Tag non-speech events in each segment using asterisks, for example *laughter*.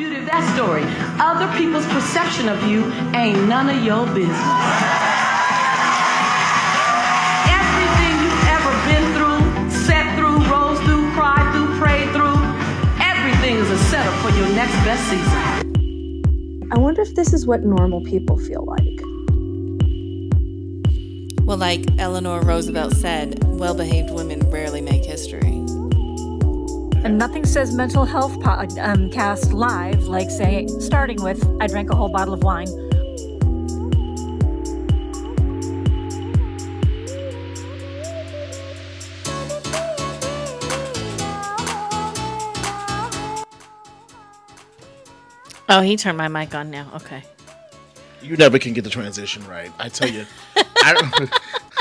beauty of that story. Other people's perception of you ain't none of your business. Everything you've ever been through, sat through, rose through, cried through, prayed through, everything is a setup for your next best season. I wonder if this is what normal people feel like. Well, like Eleanor Roosevelt said, well behaved women rarely make history. And nothing says mental health podcast um, live like, say, starting with, I drank a whole bottle of wine. Oh, he turned my mic on now. Okay. You never can get the transition right. I tell you, *laughs* I don't.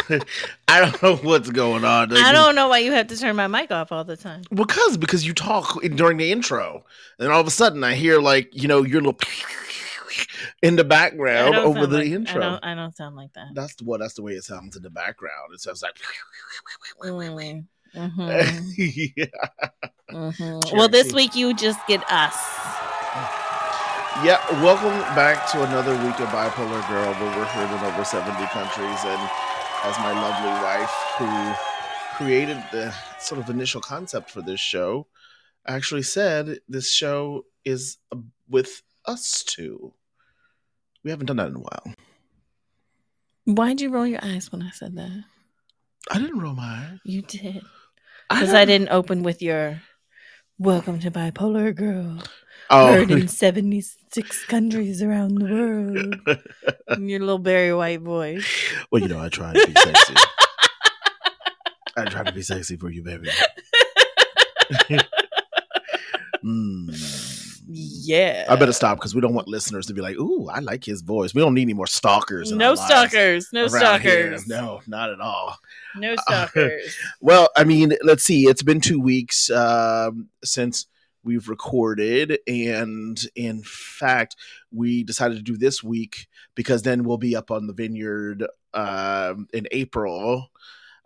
*laughs* I don't know what's going on. I don't know why you have to turn my mic off all the time. Because because you talk during the intro, and all of a sudden I hear like you know your little *laughs* in the background over the like, intro. I don't, I don't sound like that. That's the what. That's the way it sounds in the background. It sounds like. *laughs* Mm. Mm-hmm. yeah. Mm-hmm. Well, this week you just get us. Yeah, welcome back to another week of Bipolar Girl, where we're heard in over 70 countries. And as my lovely wife, who created the sort of initial concept for this show, actually said this show is with us two. We haven't done that in a while. Why'd you roll your eyes when I said that? I didn't roll my eyes. You did. Because I, I, didn't open with your welcome to Bipolar Girl. Oh. Heard in 76 countries around the world. *laughs* in your little Barry White voice. Well, you know, I try to be sexy. I try to be sexy for you, baby. *laughs* mm. Yeah. I better stop because we don't want listeners to be like, ooh, I like his voice. We don't need any more stalkers. No stalkers. No stalkers. Here. No, not at all. No stalkers. Uh, *laughs* well, I mean, let's see. It's been two weeks um, since we've recorded. And in fact, we decided to do this week because then we'll be up on the vineyard uh, in April.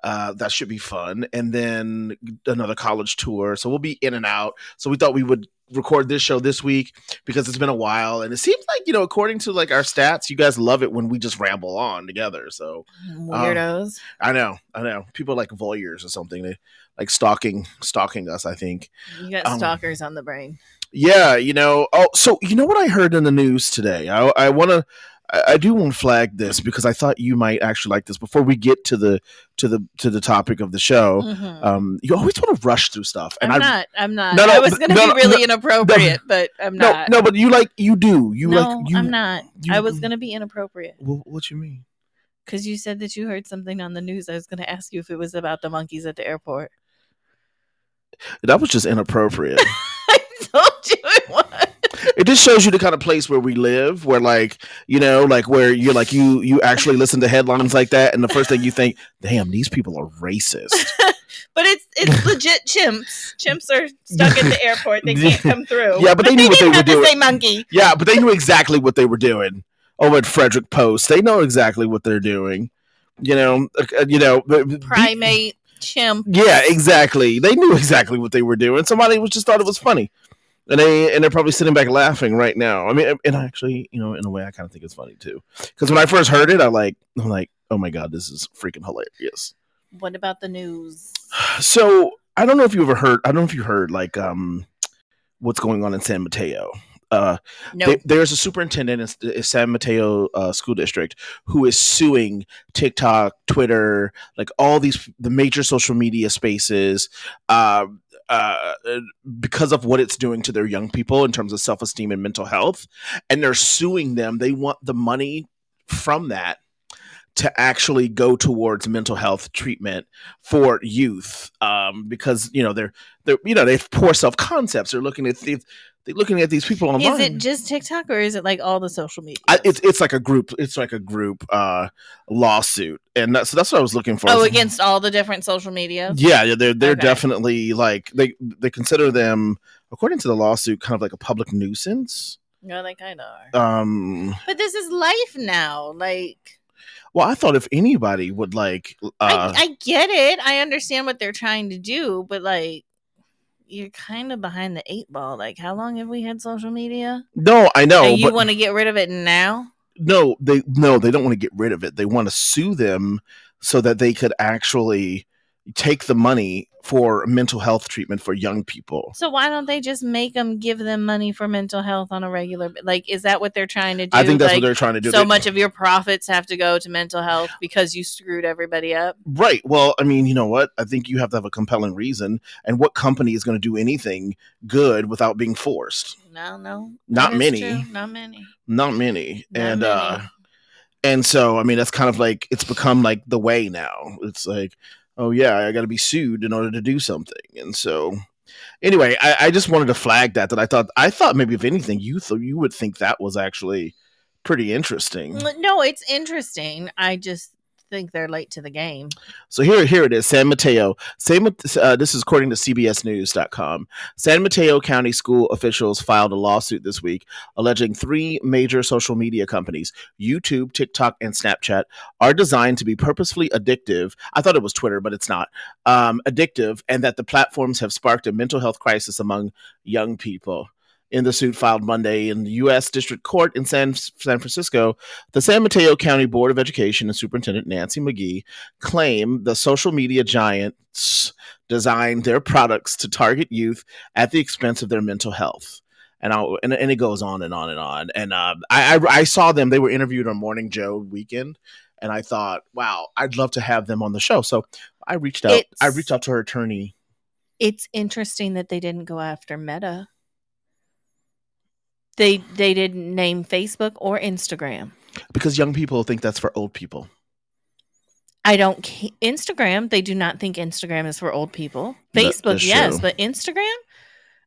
Uh, that should be fun. And then another college tour. So we'll be in and out. So we thought we would record this show this week because it's been a while and it seems like you know according to like our stats you guys love it when we just ramble on together so weirdos um, i know i know people like voyeurs or something they like stalking stalking us i think you got um, stalkers on the brain yeah you know oh so you know what i heard in the news today i, I want to I, do want to flag this because I thought you might actually like this before we get to the to the to the topic of the show. Mm-hmm. Um, you always want to rush through stuff, and I'm I, not. I'm not. No, no, I was going to no, be really no, inappropriate, but I'm not. No, but you like you do. You no, like. You, I'm not. You, I was going to be inappropriate. Well, what you mean? Because you said that you heard something on the news. I was going to ask you if it was about the monkeys at the airport. That was just inappropriate. *laughs* I told you it was it just shows you the kind of place where we live, where like you know, like where you're like you you actually listen to headlines like that, and the first thing you think, damn, these people are racist. *laughs* but it's it's *laughs* legit chimps. Chimps are stuck at the airport; they can't come through. Yeah, but, but they knew they what they were doing. say monkey. Yeah, but they knew exactly what they were doing. Oh, at Frederick Post, they know exactly what they're doing. You know, uh, you know, primate. Chimp. Yeah, exactly. They knew *laughs* exactly what they were doing. Somebody was just thought it was funny and they and they're probably sitting back laughing right now. I mean, and actually, you know, in a way, I kind of think it's funny too, because when I first heard it, I like, I'm like, oh my god, this is freaking hilarious. What about the news? *sighs* So I don't know if you ever heard. I don't know if you heard like um what's going on in San Mateo. Uh, nope. there's a superintendent in, San Mateo uh, School District who is suing TikTok, Twitter, like all these the major social media spaces. Uh, uh, because of what it's doing to their young people in terms of self esteem and mental health. And they're suing them. They want the money from that to actually go towards mental health treatment for youth um, because you know they're they're you know they have poor self concepts they're looking at they're looking at these people online. Is it just TikTok or is it like all the social media? it's it's like a group. It's like a group uh, lawsuit, and that's so that's what I was looking for. Oh, against all the different social media. Yeah, they're they're okay. definitely like they they consider them according to the lawsuit kind of like a public nuisance. No, they kind of are. Um, but this is life now, like. Well, I thought if anybody would like, uh, I, I get it. I understand what they're trying to do, but like, you're kind of behind the eight ball. Like, how long have we had social media? No, I know. and you but want to get rid of it now? no, they no, they don't want to get rid of it. They want to sue them so that they could actually take the money for mental health treatment for young people. So why don't they just make them give them money for mental health on a regular? Like, is that what they're trying to do? I think that's Like, what they're trying to do. So They- much of your profits have to go to mental health because you screwed everybody up. Right. Well, I mean, you know what? I think you have to have a compelling reason. And what company is going to do anything good without being forced? No, no, Not many. true. Not many. Not many. Not and many. uh and so I mean that's kind of like it's become like the way now. It's like, oh yeah, I gotta be sued in order to do something. And so anyway, I, I just wanted to flag that that I thought I thought maybe if anything, you thought you would think that was actually pretty interesting. No, it's interesting. I just think they're late to the game. So here, here it is. San Mateo. San, Mat- uh, this is according to CBSNews.com. San Mateo County school officials filed a lawsuit this week alleging three major social media companies, YouTube, TikTok, and Snapchat, are designed to be purposefully addictive. I thought it was Twitter, but it's not. Um, addictive, and that the platforms have sparked a mental health crisis among young people. In the suit filed Monday in the U.S. District Court in San, San Francisco, the San Mateo County Board of Education and Superintendent Nancy Magee claim the social media giants designed their products to target youth at the expense of their mental health. And, I'll, and, and it goes on and on and on. And uh, I, I, I saw them, they were interviewed on Morning Joe weekend. And I thought, wow, I'd love to have them on the show. So I reached out. I reached out to her attorney. It's interesting that they didn't go after Meta. They they didn't name Facebook or Instagram. because young people think that's for old people. I don't Instagram. They do not think Instagram is for old people. Facebook, yes, true. but Instagram,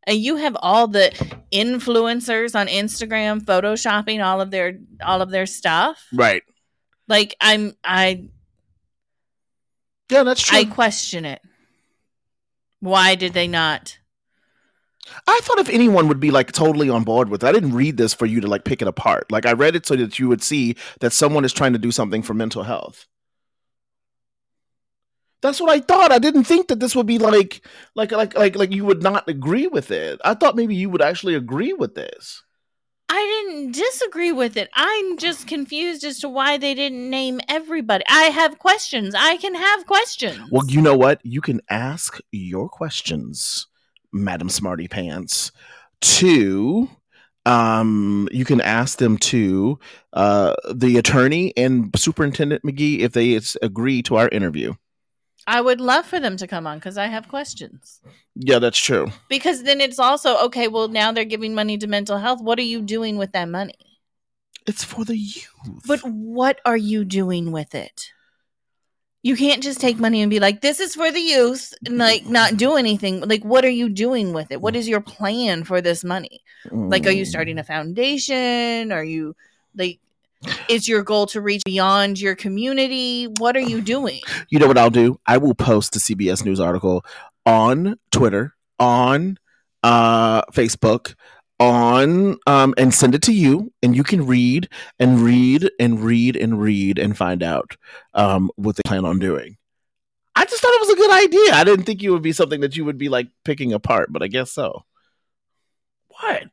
and you have all the influencers on Instagram photoshopping all of their all of their stuff. Right. Like I'm I Yeah, that's true. I question it. Why did they not? I thought if anyone would be like totally on board with it. I didn't read this for you to like pick it apart. Like I read it so that you would see that someone is trying to do something for mental health. That's what I thought. I didn't think that this would be like like like like like you would not agree with it. I thought maybe you would actually agree with this. I didn't disagree with it. I'm just confused as to why they didn't name everybody. I have questions. I can have questions. Well, you know what? You can ask your questions, Madam Smarty Pants, to um you can ask them to uh the attorney and superintendent Magee if they agree to our interview I would love for them to come on because I have questions. yeah that's true Because then it's also okay. Well, now they're giving money to mental health. What are you doing with that money? it's for the youth But what are you doing with it? You can't just take money and be like, "This is for the youth," and like not do anything. Like, what are you doing with it? What is your plan for this money? Like, are you Mm. starting a foundation? Are you like, is your goal to reach beyond your community? What are you doing? you know what i'll do i will post the cbs news article on twitter on uh facebook on um and send it to you and you can read and read and read and read and find out um what they plan on doing. I just thought it was a good idea. I didn't think it would be something that you would be like picking apart but i guess so. What?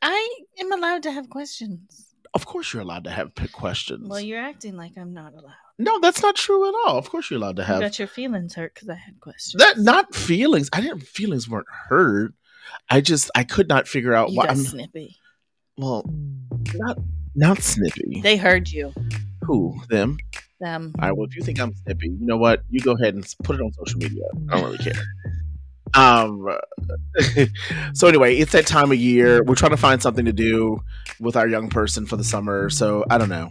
I am allowed to have questions. of course you're allowed to have questions. Well, you're acting like I'm not allowed. no that's not true at all. Of course you're allowed to You have got your feelings hurt because I had questions. that not feelings. I didn't feelings weren't hurt i just i could not figure out you why i'm snippy. well not not snippy. They heard you. who? Them? Them. all right well if you think i'm snippy you know what? You go ahead and put it on social media. I don't really care. Um *laughs* so anyway it's that time of year. We're trying to find something to do with our young person for the summer. So i don't know.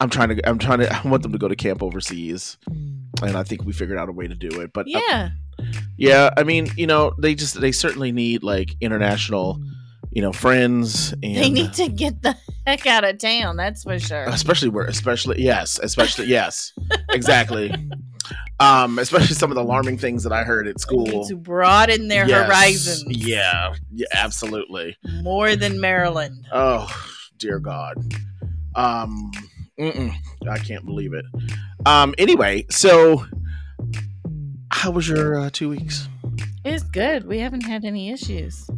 I'm trying to i'm trying to i want them to go to camp overseas. And i think we figured out a way to do it but uh, Yeah. Yeah i mean you know they just they certainly need like international you know friends and *laughs* They need to get the heck out of town. That's for sure. especially where especially yes especially yes exactly um especially some of the alarming things that i heard at school to broaden their Yes. horizons. yeah yeah absolutely More than Maryland. oh dear god um i can't believe it um anyway so how was your uh, two weeks It's good. We haven't had any issues.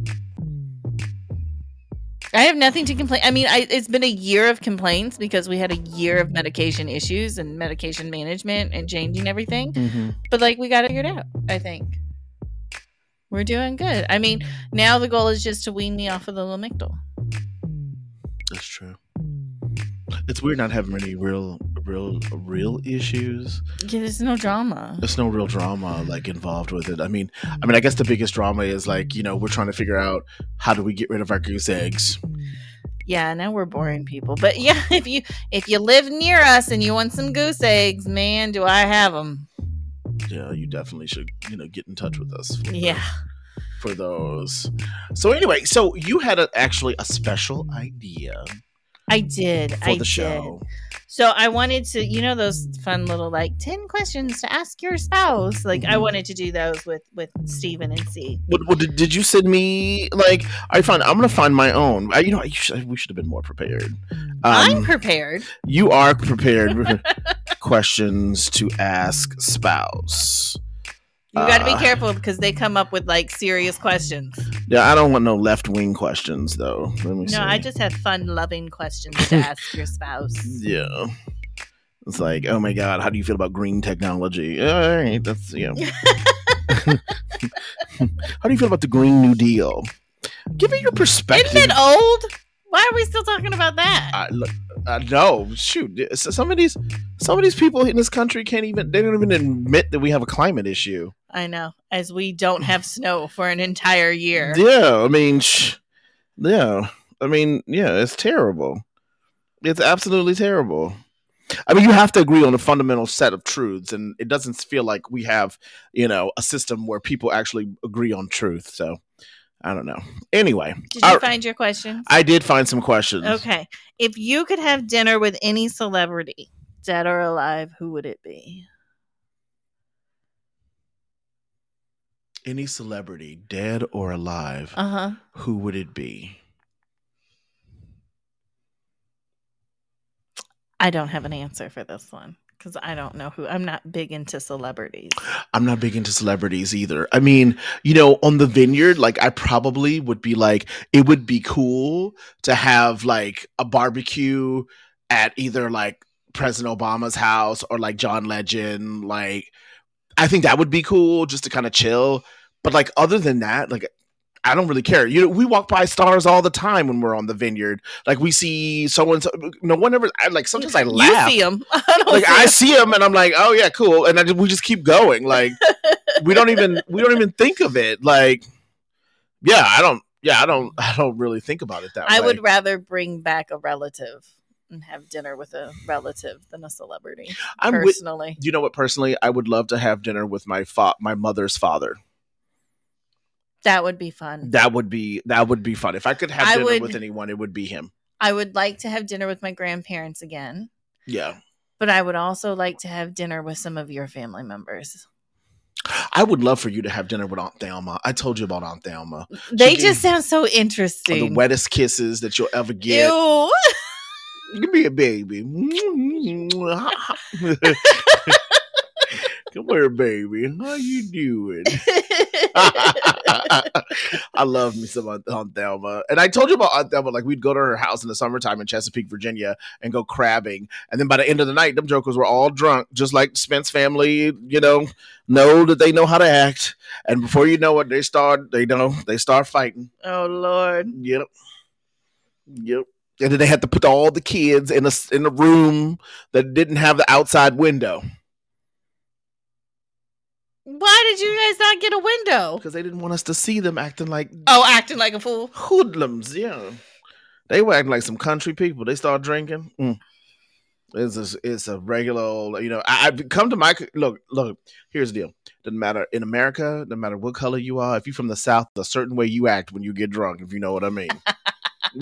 I have nothing to complain. I mean, I, it's been a year of complaints because we had a year of medication issues and medication management and changing everything. Mm-hmm. But like, we got it figured out. I think we're doing good. I mean, now the goal is just to wean me off of the Lamictal. That's true. It's weird not having any real, real, real issues. Yeah, there's no drama. There's no real drama like involved with it. I mean, I mean, I guess the biggest drama is like you know we're trying to figure out how do we get rid of our goose eggs. Yeah, now we're boring people. But yeah, *laughs* if you if you live near us and you want some goose eggs, man, do I have them? Yeah, you definitely should you know get in touch with us. Yeah. for those. So anyway, so you had a, actually a special idea I did. for I the show. did. So I wanted to, you know, those fun little like ten questions to ask your spouse. Like I Mhm. wanted to do those with with Stephen and C. What, what did, did you send me? Like, I find I'm gonna find my own. I, you know, I should, we should have been more prepared. I'm Um, prepared. you are prepared. *laughs* questions to ask spouse. You got to be uh, careful because they come up with like serious questions. Yeah, I don't want no left wing questions though. Let me see. No, I just have fun, loving questions to *laughs* ask your spouse. yeah. It's like, oh my god, how do you feel about green technology? Uh, all right, that's you know. *laughs* how do you feel about the Green New Deal? Give me your perspective. Isn't it old? Why are we still talking about that? I, look, uh, no, shoot. Some of these, some of these people in this country can't even. They don't even admit that we have a climate issue. I know, as we don't have snow for an entire year. Yeah, I mean, sh- yeah, I mean, yeah, it's terrible. It's absolutely terrible. I mean, you have to agree on a fundamental set of truths, and it doesn't feel like we have, you know, a system where people actually agree on truth. So, I don't know. Anyway, Did you I, find your questions? I did find some questions. Okay. If you could have dinner with any celebrity, dead or alive, who would it be? Any celebrity, dead or alive, Uh huh. who would it be? I don't have an answer for this one because I don't know who. I'm not big into celebrities. I'm not big into celebrities either. I mean, you know, on the vineyard, like I probably would be like, it would be cool to have like a barbecue at either like President Obama's house or like John Legend. Like, I think that would be cool just to kind of chill. But like, other than that, like, I don't really care. You know, we walk by stars all the time when we're on the vineyard. Like, we see someone. No one ever. I like sometimes I laugh You see them. *laughs* I like see I *laughs* see them and I'm like, oh yeah, cool, and I just, we just keep going. Like we don't even we don't even think of it. Like yeah, I don't. Yeah, I don't. I don't really think about it that I way. I would rather bring back a relative and have dinner with a relative than a celebrity. I'm with. personally, You know what? Personally, I would love to have dinner with my fa- my mother's father. That would be fun. That would be that would be fun. If I could have I dinner would- with anyone, it would be him. I would like to have dinner with my grandparents again, Yeah, but I would also like to have dinner with some of your family members. I would love for you to have dinner with Aunt Thelma. I told you about Aunt Thelma. They gave- just sound so interesting. The wettest kisses that you'll ever get. Ew. Give me a baby. *laughs* *laughs* Come here, baby. How you doing? *laughs* *laughs* I love me some Aunt, Thelma. And I told you about Aunt Thelma. Like, we'd go to her house in the summertime in Chesapeake, Virginia, and go crabbing. And then by the end of the night, them jokers were all drunk, just like Spence family, you know, know that they know how to act. And before you know it, they start, they know, they start fighting. oh Lord. Yep. Yep. And then they had to put all the kids in a in a room that didn't have the outside window Why did you guys not get a window? because they didn't want us to see them acting like Oh, acting like a fool. hoodlums. Yeah, they were acting like some country people. They start drinking. Mm. It's a, it's a regular old, you know. I, I come to my look. Look, here's the deal. Doesn't matter in America. Doesn't matter what color you are. If you're from the South, a certain way you act when you get drunk. If you know what I mean. *laughs*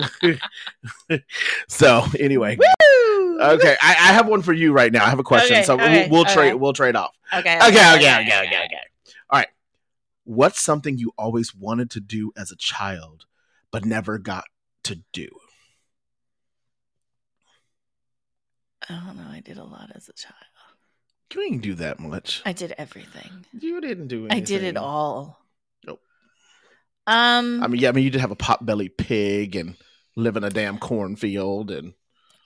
*laughs* so anyway, Woo! okay, I, I have one for you right now. I have a question. Okay, so okay, we'll, we'll trade. okay. We'll trade off. Okay. Okay, okay, okay, okay, okay. All right. What's something you always wanted to do as a child, but never got to do? I don't know. I did a lot as a child. You didn't do that much. I did everything. You didn't do anything. I did it all. Um, I mean, yeah, I mean, you did have a pot-bellied pig and live in a damn cornfield, and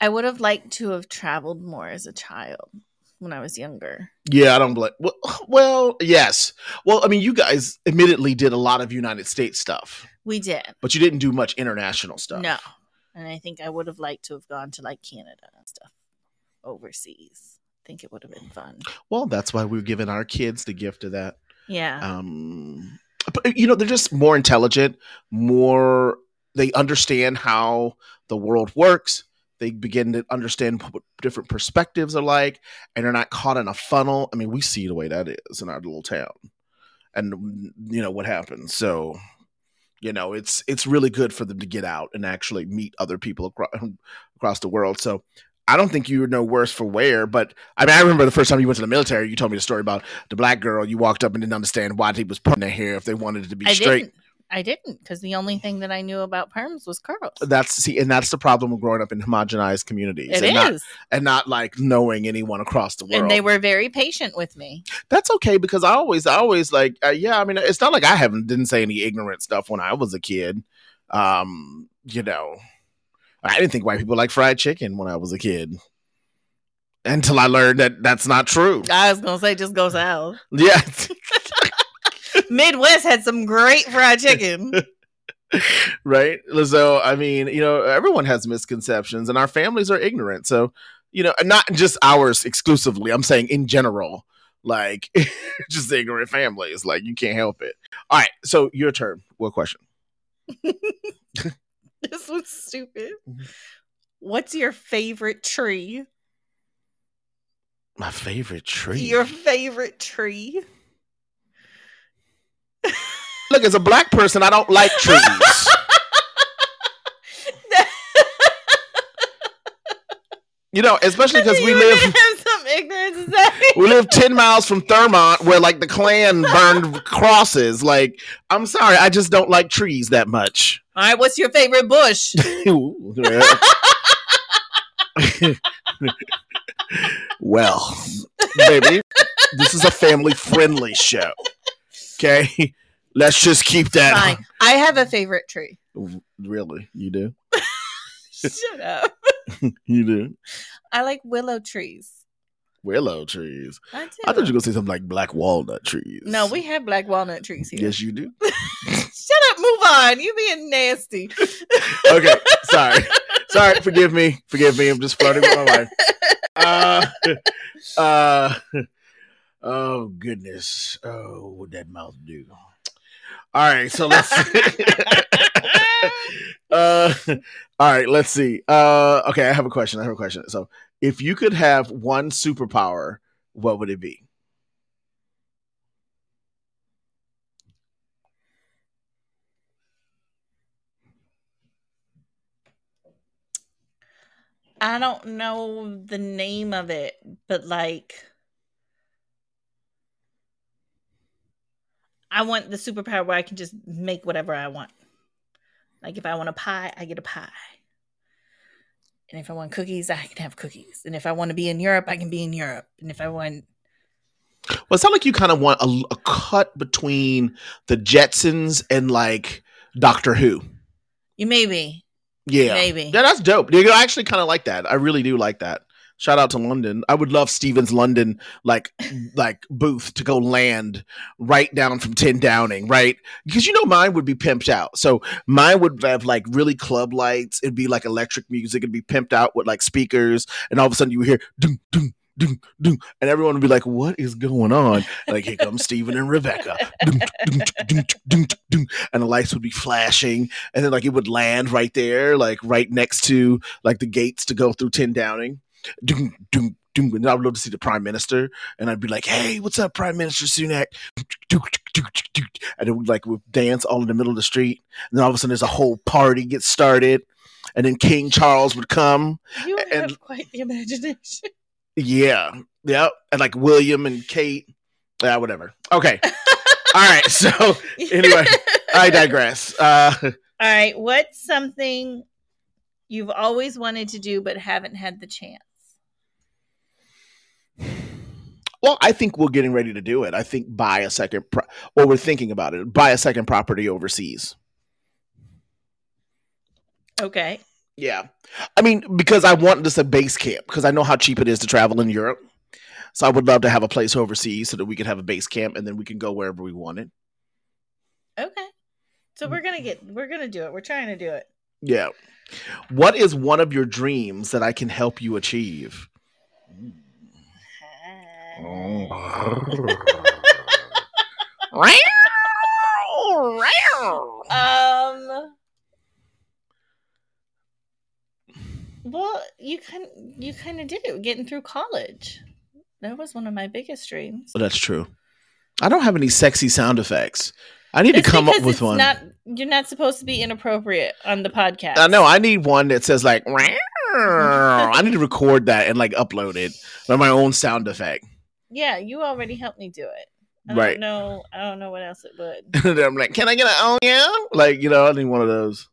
I would have liked to have traveled more as a child when I was younger. yeah, I don't blame. Well, *sighs* well, yes. Well, I mean, you guys admittedly did a lot of United States stuff, We did. but you didn't do much international stuff. No. And I think I would have liked to have gone to like Canada and stuff overseas. I think it would have been fun. Well, that's why we're giving our kids the gift of that. Yeah. um Uh, you know they're just more intelligent more they understand how the world works. They begin to understand what different perspectives are like and they're not caught in a funnel. I mean we see the way that is in our little town and mm, you know what happens. So you know it's it's really good for them to get out and actually meet other people across, *laughs* across the world. So I don't think you were no worse for wear, but I mean, I remember the first time you went to the military, you told me the story about the black girl. You walked up and didn't understand why they was putting their hair if they wanted it to be I straight. didn't. I didn't because the only thing that I knew about perms was curls. That's see, and that's the problem with growing up in homogenized communities It and not and not like knowing anyone across the world. And they were very patient with me. that's okay because I always, I always like, uh, yeah. I mean, it's not like I haven't didn't say any ignorant stuff when I was a kid. Um, you know, I didn't think white people like fried chicken when I was a kid. Until I learned that that's not true. I was gonna say just go south. Yeah. *laughs* Midwest had some great fried chicken. *laughs* right? So, I mean, you know, everyone has misconceptions and our families are ignorant. So, you know, not just ours exclusively. I'm saying in general, like *laughs* just ignorant families. Like you can't help it. All right. So, your turn. What question? *laughs* this was stupid. Mm-hmm. What's your favorite tree? My favorite tree. Your favorite tree? *laughs* Look, as a black person, I don't like trees. *laughs* you know, especially because we live ignorance to say. we live 10 miles from Thurmont where like the Klan burned crosses. Like, I'm sorry, I just don't like trees that much. All right, what's your favorite bush? *laughs* Well, baby, this is a family friendly show. Okay? Let's just keep that. Fine. I have a favorite tree. Really? You do? *laughs* Shut up. *laughs* You do? I like willow trees. Willow trees. I do. I thought you were going to say something like black walnut trees. no, we have black walnut trees here. Yes, you do. *laughs* Shut up, move on. You being nasty. *laughs* Okay, sorry. Sorry, forgive me. Forgive me. I'm just flirting with my wife. Uh, *laughs* uh, oh, goodness. Oh, what that mouth do? All right, so let's. uh, all right, let's see. Uh, okay, I have a question. I have a question. So, if you could have one superpower, what would it be? I don't know the name of it, but like I want the superpower where I can just make whatever I want. Like if I want a pie, I get a pie. And if I want cookies, I can have cookies. And if I want to be in Europe, I can be in Europe. And if I want Well, it sounds like you kind of want a, a cut between the Jetsons and like Doctor Who. you maybe. Yeah, Maybe. Yeah, that's dope. I actually kind of like that. I really do like that. Shout out to London. I would love Stephen's London like like booth to go land right down from 10 Downing, right? Because you know mine would be pimped out. So mine would have like really club lights. It'd be like electric music. It'd be pimped out with like speakers, and all of a sudden you would hear doom doom doom doom, and everyone would be like, "What is going on?" Like here comes Stephen and Rebecca, doom, doom, doom, doom, and the lights would be flashing, and then like it would land right there, like right next to like the gates to go through 10 Downing. Doom, doom, doom. And I would love to see the prime minister, and I'd be like, "Hey, what's up, Prime Minister Sunak?" And it would like would dance all in the middle of the street, and then all of a sudden there's a whole party gets started, and then King Charles would come. You And- have quite the imagination. Yeah, yep, and like William and Kate. Yeah, whatever. Okay, *laughs* all right. So anyway, I digress. Uh, All right. What's something you've always wanted to do but haven't had the chance? Well, I think we're getting ready to do it. I think buy a second, pro- or we're thinking about it. Buy a second property overseas. Okay. Yeah, I mean, because I want this a base camp because I know how cheap it is to travel in Europe. So I would love to have a place overseas so that we could have a base camp and then we can go wherever we wanted. Okay. So we're gonna get we're gonna do it. We're trying to do it. Yeah. What is one of your dreams that I can help you achieve? Um. Well, you kind you kind of did it getting through college. That was one of my biggest dreams. Well, that's true. I don't have any sexy sound effects. I need It's to come up with it's one. Not you're not supposed to be inappropriate on the podcast. I know. I need one that says like. I need to record that and like upload it with my own sound effect. Yeah, you already helped me do it. I Right. don't know. I don't know what else it would. *laughs* I'm like, can I get an oh yeah? Like you know, I need one of those.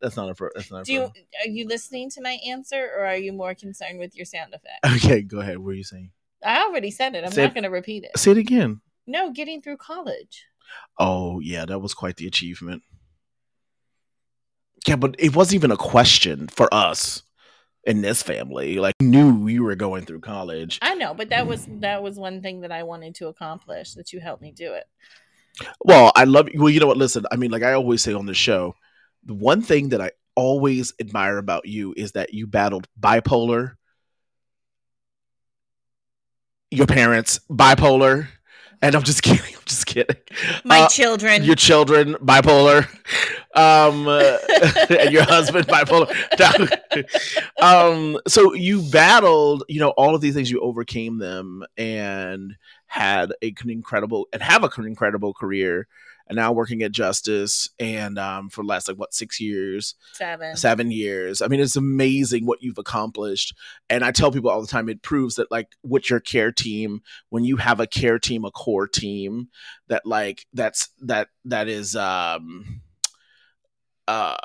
That's not a. Pro- that's not. Do you are you listening to my answer or are you more concerned with your sound effect? Okay, go ahead. What are you saying? I already said it. I'm Say- not going to repeat it. Say it again. No, getting through college. Oh yeah, that was quite the achievement. Yeah, but it wasn't even a question for us in this family. Like, knew we were going through college. I know, but that was that was one thing that I wanted to accomplish. That you helped me do it. Well, I love. Well, you know what? Listen, I mean, like I always say on the show, the one thing that I always admire about you is that you battled bipolar. Your parents bipolar, and I'm just *laughs* kidding. I'm just kidding. My Uh, children. your children bipolar um *laughs* and your husband bipolar *laughs* um so you battled you know all of these things you overcame them and had a, an incredible and have a an incredible career and now working at justice and um for the last like what six years seven. seven years. I mean, it's amazing what you've accomplished. And I tell people all the time, it proves that like with your care team, when you have a care team, a core team, that like that's that that is um uh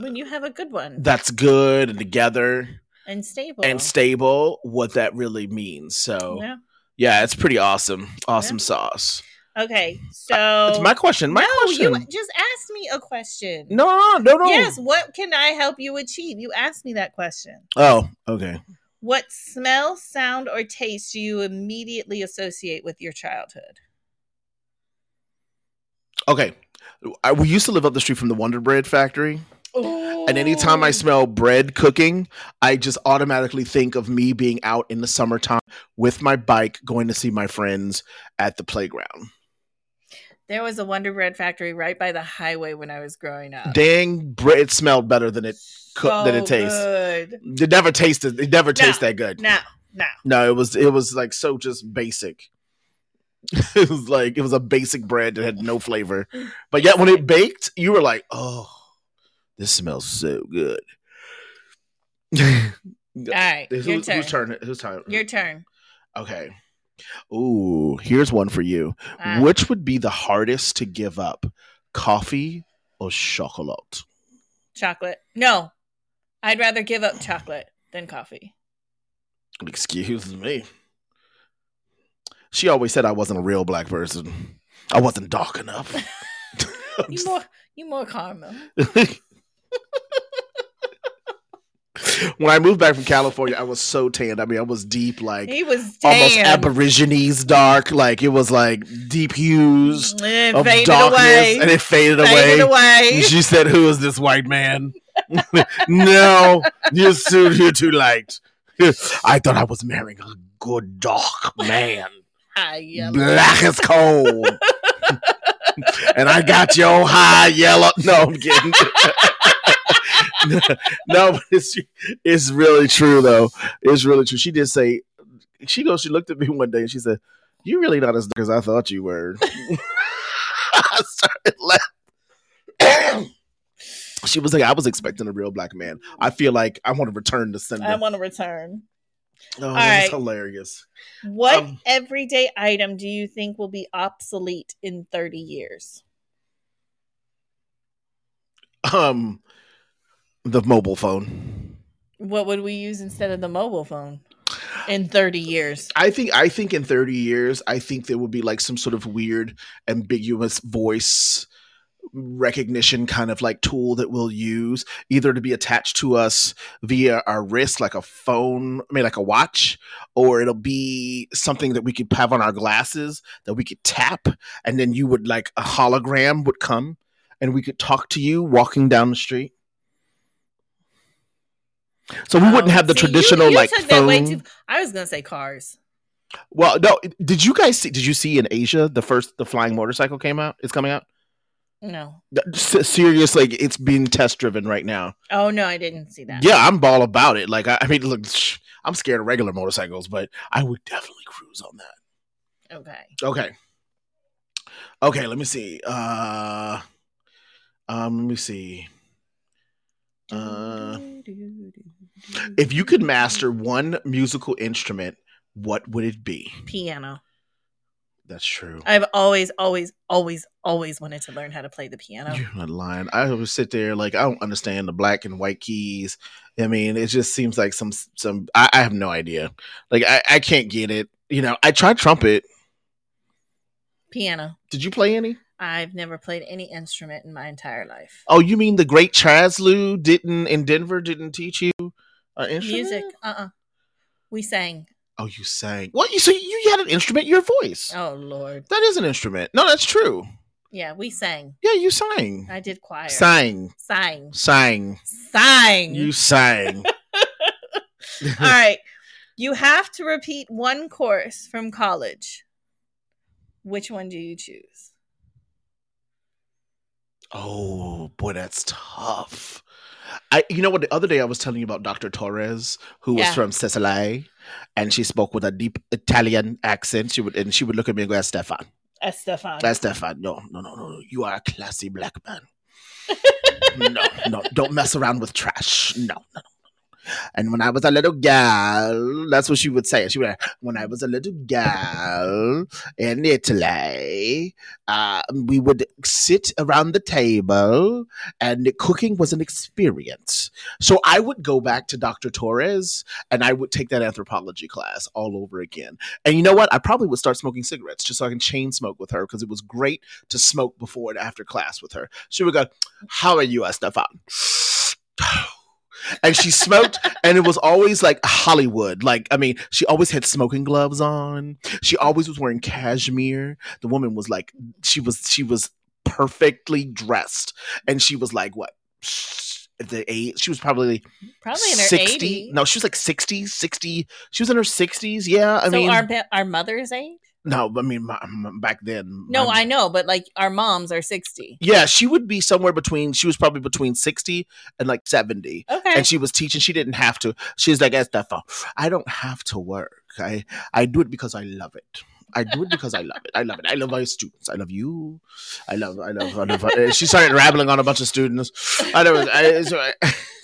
When you have a good one that's good and together and stable and stable, what that really means. So Yeah. yeah, it's pretty awesome. Awesome Yeah. sauce. Okay, so It's my question. My no, question. you just asked me a question. no, no, no, no. Yes, what can I help you achieve? You asked me that question. Oh, okay. What smell, sound, or taste do you immediately associate with your childhood? Okay. I, we used to live up the street from the Wonder Bread factory. And anytime I oh. smell bread cooking, I just automatically think of me being out in the summertime with my bike going to see my friends at the playground. there was a Wonder Bread factory right by the highway when I was growing up. Dang, bread smelled better than it cooked than it tastes. Good. It never tasted. It never No, tastes that good. No, no. No, it was it was like so just basic. *laughs* it was like it was a basic bread that had no flavor. But yet when it baked, you were like, "Oh, this smells so good." *laughs* All right, Who's, your whose turn. turn? Whose time? Your turn. Okay. Ooh, here's one for you. Which would be the hardest to give up? Coffee or chocolate? chocolate. No, I'd rather give up chocolate than coffee. Excuse me. She always said I wasn't a real black person. I wasn't dark enough. *laughs* You *laughs* more, you more caramel. *laughs* when I moved back from California, I was so tanned. I mean, I was deep, like He was almost. Aborigines dark. Like it was like deep hues And it of faded darkness, away. and it faded, faded away. away. She said, "Who is this white man?" no, you're too you're too light. I thought I was marrying a good dark man, Ah, yellow. black as coal, *laughs* and I got your high yellow. No, I'm kidding. *laughs* no, but it's it's really true though. It's really true. She did say she goes. She looked at me one day and she said, "You really not as dark as I thought you were." *laughs* I started laughing. she was like, "I was expecting a real black man. I feel like I want to return to sender." I want to return. Oh, All that hilarious. What Um, everyday item do you think will be obsolete in 30 years? Um, the mobile phone. What would we use instead of the mobile phone? in 30 years. I think I think in 30 years, I think there will be like some sort of weird ambiguous voice recognition kind of like tool that we'll use either to be attached to us via our wrist like a phone i mean like a watch or it'll be something that we could have on our glasses that we could tap and then you would like a hologram would come and we could talk to you walking down the street so we wouldn't Oh, have the see, traditional you like that way phone. too- I was gonna say cars. well no did you guys see did you see in asia the first the flying motorcycle came out it's coming out No. S- seriously it's being test driven right now Oh no, I didn't see that. Yeah, I'm all about it. Like, I, I mean, look, sh- I'm scared of regular motorcycles, but I would definitely cruise on that. Okay. Okay. Okay, let me see. Uh, um, let me see. Uh, if you could master one musical instrument, what would it be? piano. That's true. I've always, always, always, always wanted to learn how to play the piano. You're not lying. I always sit there like I don't understand the black and white keys. I mean, it just seems like some some. I, I have no idea. Like I, I can't get it. You know, I tried trumpet. Piano. Did you play any? I've never played any instrument in my entire life. Oh, you mean the great Chazlu didn't in Denver didn't teach you uh, instrument? Music. Uh uh We sang. Oh, you sang. What? You so you had an instrument? Your voice. Oh Lord. That is an instrument. No, that's true. Yeah, we sang. Yeah, you sang. I did choir. Sang. Sang. Sang. Sang. You sang. *laughs* *laughs* All right. You have to repeat one course from college. Which one do you choose? Oh boy, that's tough. I, you know what? The other day I was telling you about Dr. Torres, who was from Sicily, and she spoke with a deep Italian accent. She would, and she would look at me and go, "Stefan, Estefan. Stefan, no, no, no, no, you are a classy black man. *laughs* no, no, don't mess around with trash. No, no, no. And when I was a little girl, that's what she would say. She would, when I was a little girl in Italy, uh, we would sit around the table, and cooking was an experience. So I would go back to Dr. Torres, and I would take that anthropology class all over again. And you know what? I probably would start smoking cigarettes just so I can chain smoke with her because it was great to smoke before and after class with her. She would go, How are you, Estefan? And she smoked, and it was always like Hollywood. Like, I mean, she always had smoking gloves on. She always was wearing cashmere. The woman was like, she was, she was perfectly dressed, and she was like, what? The age, she was probably Probably in her 60 80s. no she was like 60 60 she was in her 60s yeah i so mean our, our mother's age? No i mean my, my- back then No, I know, but like our moms are 60. yeah she would be somewhere between she was probably between 60 and like 70 Okay. and she was teaching she didn't have to she's like Estefan, i don't have to work i i do it because i love it I do it because I love it. I love it. I love my students. I love you. I love. I love. I love. uh, *laughs* she started rambling on a bunch of students. I know. I, so I- *laughs*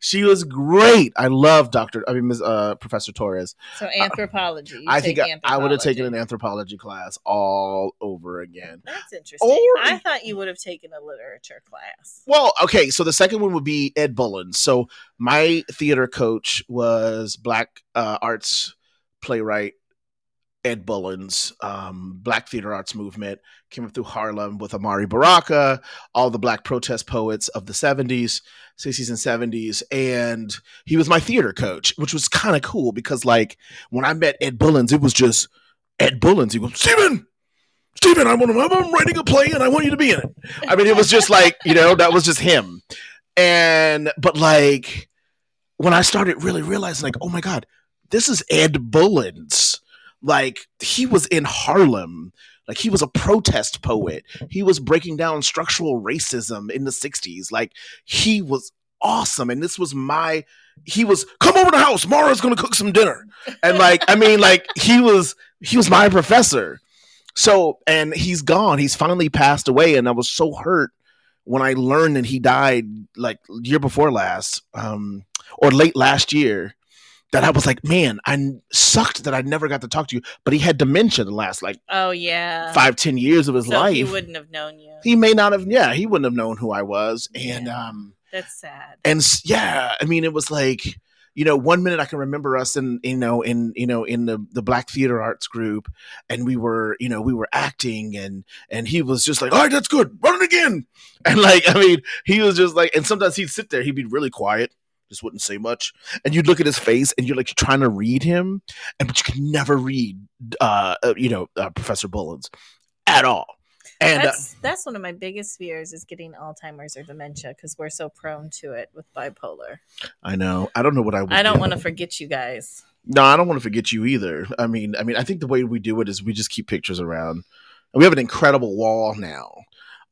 she was great. I love Doctor. I mean, Ms. Uh, Professor Torres. so anthropology. I think I, I would have taken an anthropology. anthropology class all over again. That's interesting. Or- I thought you would have taken a literature class. Well, okay, so the second one would be Ed Bullins. So my theater coach was black uh, arts playwright Ed Bullins, um, Black Theater Arts Movement, came up through Harlem with Amiri Baraka, all the black protest poets of the 70s, 60s, and 70s. And he was my theater coach, which was kind of cool because, like, when I met Ed Bullins, it was just Ed Bullins. He goes, Stephen, Stephen, I want to, I'm writing a play and I want you to be in it. I mean, it was just like, you know, that was just him. And, but like, when I started really realizing, like, oh my God, this is Ed Bullins. Like, he was in Harlem. Like, he was a protest poet. He was breaking down structural racism in the 60s. Like, he was awesome. And this was my, he was, come over to the house. Mara's to cook some dinner. And like, I mean, like, he was, he was my professor. So, and he's gone. He's finally passed away. And I was so hurt when I learned that he died like year before last, um, or late last year, that I was like, man, I sucked that I never got to talk to you. But he had dementia the last like Oh yeah. five, ten years of his so life. he wouldn't have known you. He may not have, yeah, he wouldn't have known who I was. And Yeah. um, That's sad. and yeah, I mean, it was like, you know, one minute I can remember us in, you know, in, you know, in the, the Black Theater Arts group and we were, you know, we were acting and, and he was just like, all right, that's good. Run it again. And like, I mean, he was just like, and sometimes he'd sit there, he'd be really quiet, just wouldn't say much. And you'd look at his face and you're like trying to read him. And, but you can never read, uh, uh you know, uh, Professor Bullins at all. And uh, that's that's one of my biggest fears is getting Alzheimer's or dementia because we're so prone to it with bipolar. I know. I don't know what I would I don't want to forget you guys. No, I don't want to forget you either. I mean, I mean, I think the way we do it is we just keep pictures around. We have an incredible wall now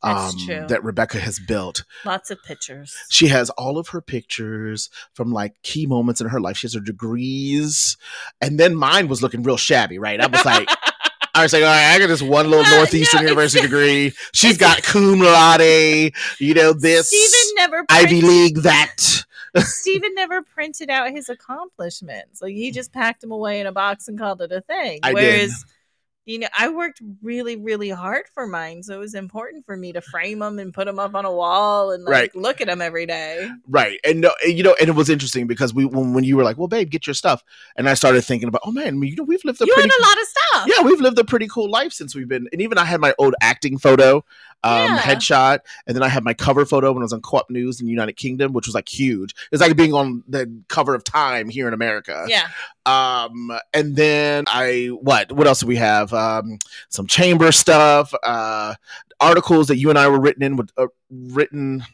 um, that Rebecca has built. Lots of pictures. She has all of her pictures from like key moments in her life. She has her degrees, and then mine was looking real shabby, right? I was like, *laughs* I was like, all right, I got this one little Northeastern no, University degree. She's got *laughs* cum laude, you know, this never Ivy League, that. Stephen never printed out his accomplishments. Like he just packed them away in a box and called it a thing. I did. You know, I worked really, really hard for mine, so it was important for me to frame them and put them up on a wall and like Right. look at them every day. Right. And no, you know, and it was interesting because we when, when you were like, "Well, babe, get your stuff," and I started thinking about, "Oh man, you know, we've lived a You pretty a lot of stuff. yeah, we've lived a pretty cool life since we've been." And even I had my old acting photo, um, Yeah. headshot, and then I had my cover photo when I was on Co-op News in the United Kingdom, which was like huge. It's like being on the cover of Time here in America. Yeah. Um, and then I what? What else do we have? Um, some chamber stuff, uh, articles that you and I were written in with uh, written.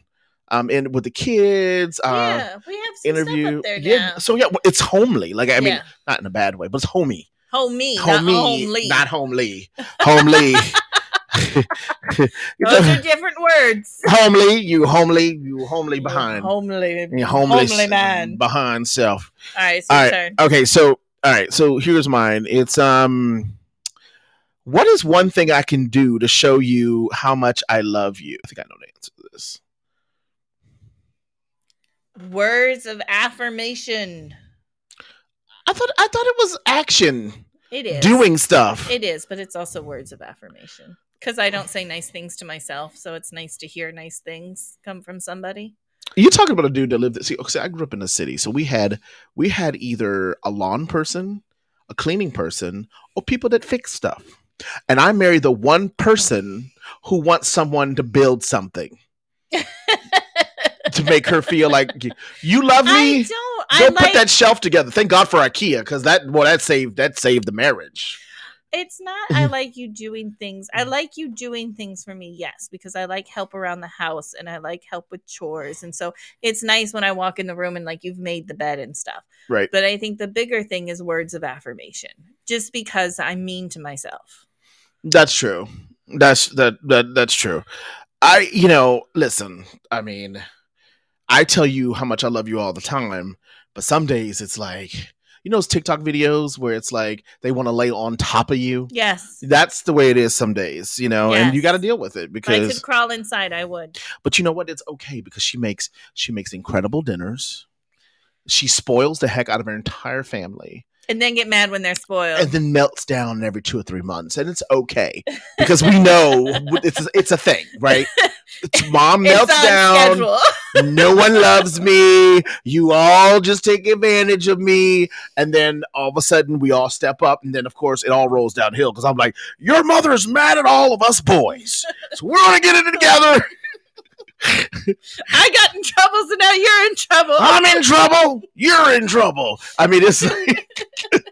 Um, in with the kids, uh, yeah. We have some interview. stuff up there yeah, so yeah, it's homely. Like I mean, not in a bad way, but it's homey. Homey, not homely. not homely. Homely. *laughs* *laughs* Those are different words. *laughs* homely, you homely, you homely behind. Homely. You homely, homely man. behind self. All right, so All turn. Okay, so all right, so here's mine. It's um what is one thing I can do to show you how much I love you? I think I know the answer to this. Words of affirmation. I thought I thought it was action. It is. Doing stuff. It is, but it's also words of affirmation. Because I don't say nice things to myself, so it's nice to hear nice things come from somebody. You're talking about a dude that lived. See, okay, I grew up in a city, so we had we had either a lawn person, a cleaning person, or people that fix stuff. And I married the one person who wants someone to build something to make her feel like you love I me. don't. Go I put like. that shelf together. Thank God for IKEA because that well that saved that saved the marriage. It's not. I *laughs* like you doing things. I like you doing things for me. Yes, because I like help around the house and I like help with chores, and so it's nice when I walk in the room and like you've made the bed and stuff. Right. But I think the bigger thing is words of affirmation. Just because I'm mean to myself. That's true. That's that that that's true. I you know, listen, I mean, I tell you how much I love you all the time, but some days it's like you know those TikTok videos where it's like they want to lay on top of you. Yes. That's the way it is some days, you know, and you got to deal with it If I because could crawl inside, I would. but you know what? It's okay because she makes she makes incredible dinners. She spoils the heck out of her entire family. And then get mad when they're spoiled. and then melts down every two or three months, and it's okay because we know it's it's a thing, right? *laughs* Mom melts down. *laughs* no one loves me. You all just take advantage of me, and then all of a sudden we all step up, and then of course it all rolls downhill because I'm like, your mother's mad at all of us boys, *laughs* so we're gonna get it together. I got in trouble, so now you're in trouble. I'm in trouble. You're in trouble. I mean, it's like, *laughs*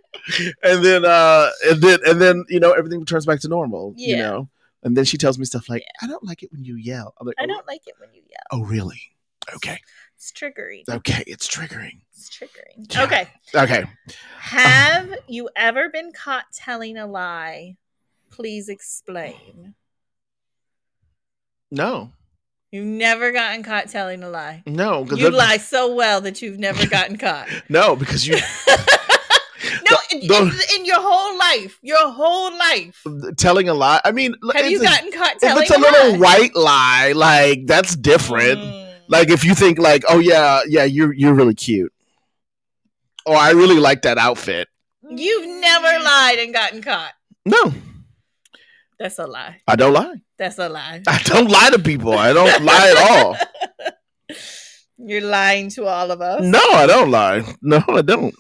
and then, uh, and then, and then, you know, everything turns back to normal. You know, and then she tells me stuff like, "I don't like it when you yell." I'm like, I "Oh, don't like it when you yell. Oh, really? Okay. It's triggering. Okay. It's triggering. It's triggering. Yeah. Okay. Okay. Have you ever been caught telling a lie? Please explain. No. You've never gotten caught telling a lie. No. 'cause You that- lie so well that you've never gotten caught. *laughs* No, because you *laughs* No, in, Don't- in- in your whole life, your whole life. telling a lie. I mean, Have you it's a- gotten caught if it's a a little lie? white lie, like that's different. Mm. Like if you think like, oh yeah, yeah, you're you're really cute. Oh, I really like that outfit. You've never lied and gotten caught. No, That's a lie. I don't lie. That's a lie. I don't lie to people. I don't lie at all. *laughs* You're lying to all of us. No, I don't lie. No, I don't.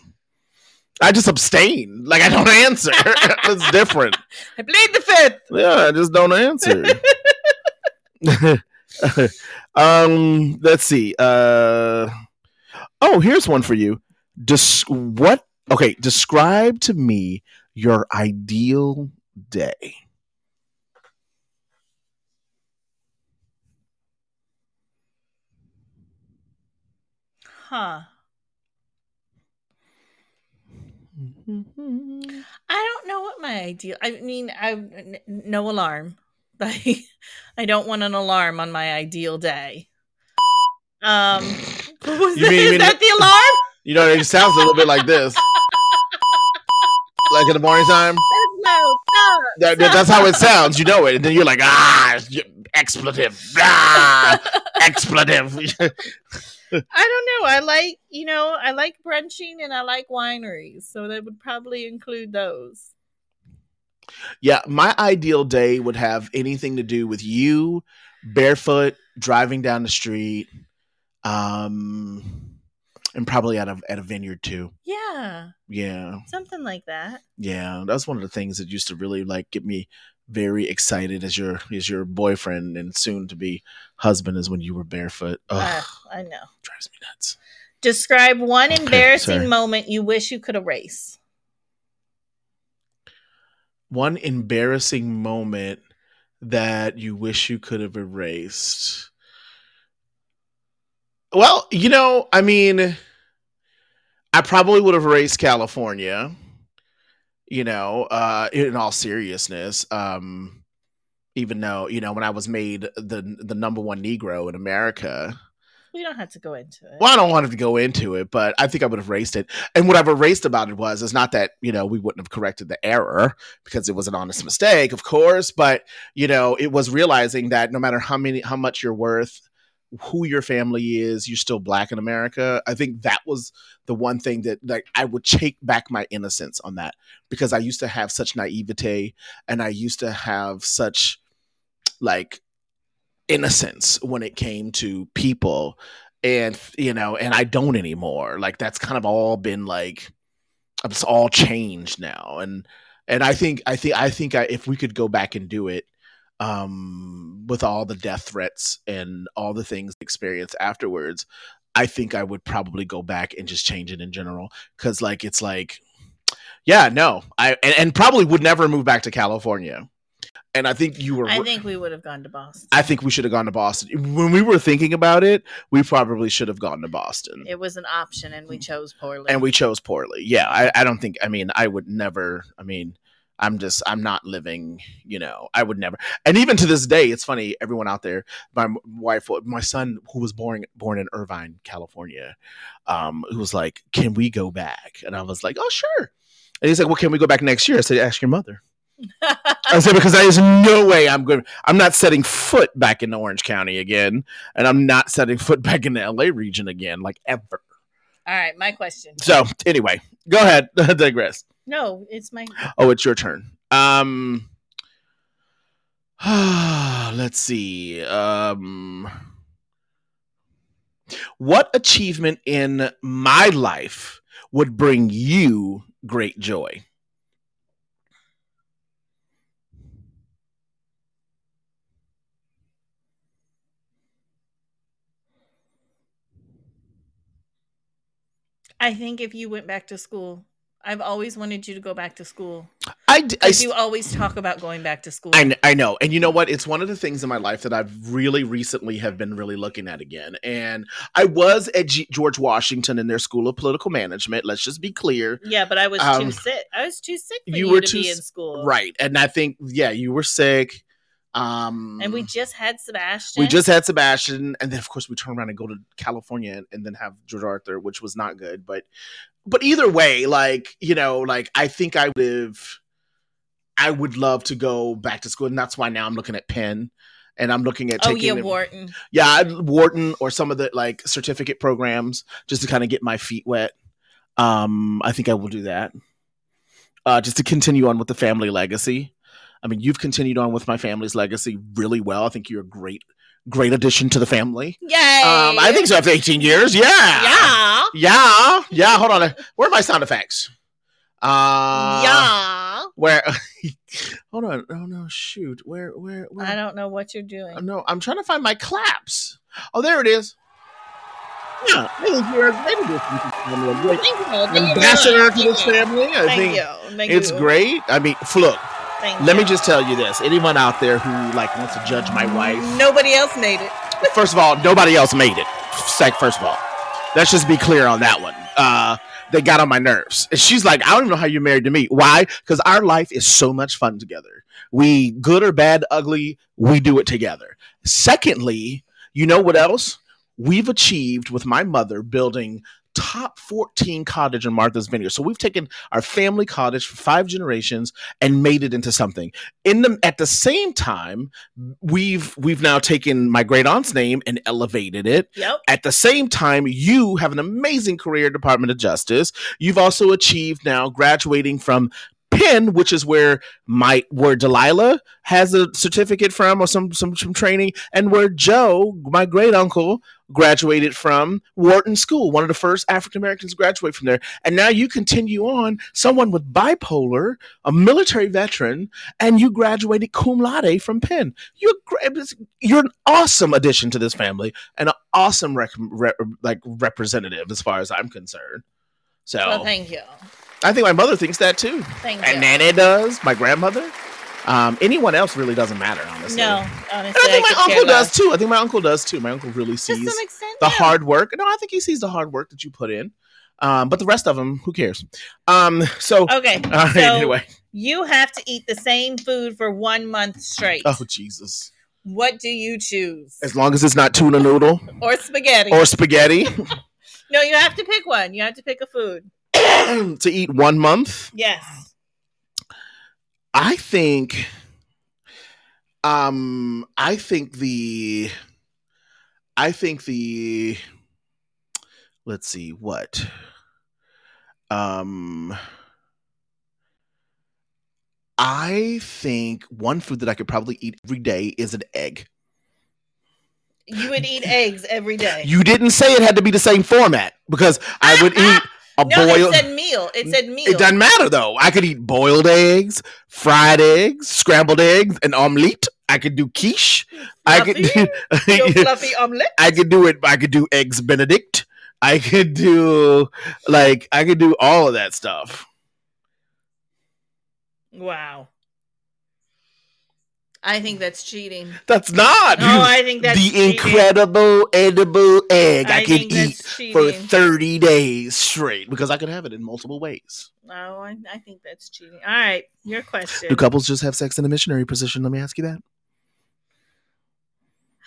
I just abstain. Like I don't answer. *laughs* it's different. I plead the fifth. Yeah, I just don't answer. *laughs* um, let's see. Uh, oh, here's one for you. Des- what? Okay, describe to me your ideal day. Huh. I don't know what my ideal. I mean, I n- no alarm. *laughs* Like, I don't want an alarm on my ideal day. Um, *laughs* was You that? mean- Is mean- that the *laughs* alarm? You know, it sounds a little bit like this. Like in the morning time. No, stop, That, that- that's how it sounds. You know it, and then you're like, ah, expletive, ah, expletive. I don't know. I like, you know, I like brunching and I like wineries, so that would probably include those. yeah, my ideal day would have anything to do with you, barefoot, driving down the street, um, and probably at a at a vineyard too. Yeah, Yeah, something like that. yeah, that's one of the things that used to really like get me very excited as your as your boyfriend and soon to be husband is when you were barefoot. Ugh, Ah, I know. drives me nuts. Describe one embarrassing moment you wish you could erase. One embarrassing moment that you wish you could have erased. Well, you know, I mean, I probably would have erased California. You know, uh, in all seriousness, um, even though you know when I was made the the number one Negro in America, We don't have to go into it. well, I don't want to go into it, but I think I would have erased it. And what I've erased about it was, is not that, you know, we wouldn't have corrected the error because it was an honest mistake, of course, but, you know, it was realizing that no matter how many, how much you're worth, who your family is, you're still black in America. I think that was the one thing that, like, I would take back my innocence on that because I used to have such naivete and I used to have such, like, innocence when it came to people and you know and i don't anymore like that's kind of all been like it's all changed now and and i think i think i think I, if we could go back and do it um with all the death threats and all the things experienced afterwards i think i would probably go back and just change it in general because like it's like yeah no i and, and probably would never move back to california and i think you were I think we would have gone to Boston. I think we should have gone to Boston. When we were thinking about it, we probably should have gone to Boston. it was an option, and we chose poorly. And we chose poorly. Yeah, I, I don't think, I mean, I would never, I mean, I'm just, I'm not living, you know, I would never. And even to this day, it's funny, everyone out there, my wife, my son, who was born, born in Irvine, California, um, who was like, can we go back? And I was like, oh, sure. And he's like, well, can we go back next year? I said, ask your mother. I said because there's no way I'm going. I'm not setting foot back in Orange County again, and I'm not setting foot back in the LA region again, like ever. All right, my question. So anyway, go ahead. *laughs* digress. No, it's my. Oh, it's your turn. Um, *sighs* let's see. Um, what achievement in my life would bring you great joy? I think if you went back to school, I've always wanted you to go back to school. I, d- I Because s- you always talk about going back to school. I, I know and you know what it's one of the things in my life that i've really recently have been really looking at again and i was at G- george washington in their school of political management let's just be clear yeah, but I was Um, too sick. I was too sick for you you, were to too be in school. right and i think yeah you were sick um And we just had Sebastian. we just had sebastian and then of course we turn around and go to california and, and then have george arthur which was not good but but either way like you know like i think i would have i would love to go back to school and that's why now i'm looking at penn and i'm looking at Oh yeah, it- Wharton. yeah I'd- wharton or some of the like certificate programs just to kind of get my feet wet. Um i think i will do that. Uh just to continue on with the family legacy. I mean you've continued on with my family's legacy really well. I think you're a great great addition to the family. Yay! Um, I think so. After 18 years, yeah, Yeah. yeah, yeah. Hold on, where are my sound effects? Uh, yeah. Where? *laughs* hold on. Oh no, shoot. Where? Where? where? I don't know what you're doing. No, I'm trying to find my claps. Oh, there it is. Yeah, I think you're a great addition to family. A Thank you. Thank you very ambassador to this family. I Thank think you. Thank it's you. great. I mean, look. Thank Let you. me just tell you this: anyone out there who like wants to judge my wife, Nobody else made it. *laughs* first of all, nobody else made it. Sec, first of all, let's just be clear on that one. Uh, they got on my nerves. And she's like, I don't even know how you're married to me. Why? Because our life is so much fun together. We, good or bad, ugly, we do it together. Secondly, you know what else? We've achieved with my mother building top 14 cottage in Martha's Vineyard. So we've taken our family cottage for five generations and made it into something. In the at the same time, we've we've now taken my great aunt's name and elevated it. Yep. At the same time, you have an amazing career at Department of Justice. You've also achieved now graduating from Penn, which is where my where Delilah has a certificate from or some some some training, and where Joe, my great uncle, graduated from Wharton School, one of the first African Americans to graduate from there. And now you continue on, someone with bipolar, a military veteran, and you graduated cum laude from Penn. You're you're an awesome addition to this family and an awesome rec- re- like representative as far as I'm concerned. So Well, thank you. I think my mother thinks that too, Thank and you. Nana does. My grandmother. Um, anyone else really doesn't matter, honestly. no, honestly. And I think could my uncle does less. too. I think my uncle does too. My uncle really sees extent, the yeah. hard work. No, I think he sees the hard work that you put in. Um, but the rest of them, who cares? Um, so Okay, *laughs* all right, so anyway. you have to eat the same food for one month straight. Oh Jesus! What do you choose? As long as it's not tuna noodle Or spaghetti? or spaghetti *laughs* no, you have to pick one. You have to pick a food. *clears throat* to eat one month, Yes. I think. Um, I think the. I think the. Let's see what. Um. I think one food that I could probably eat every day is an egg. You would eat eggs every day. You didn't say it had to be the same format because I would *laughs* eat a no, boiled. it said meal. It said meal. It doesn't matter though. I could eat boiled eggs, fried eggs, scrambled eggs, an omelette. I could do quiche. I could do. *laughs* Fluffy omelet. I could do it. I could do eggs Benedict. I could do like I could do all of that stuff. Wow. I think that's cheating. That's not. No, I think that's the cheating. incredible edible egg I, I could eat that's for 30 days straight because I could have it in multiple ways. No, I, I think that's cheating. All right, your question. Do couples just have sex in a missionary position? Let me ask you that.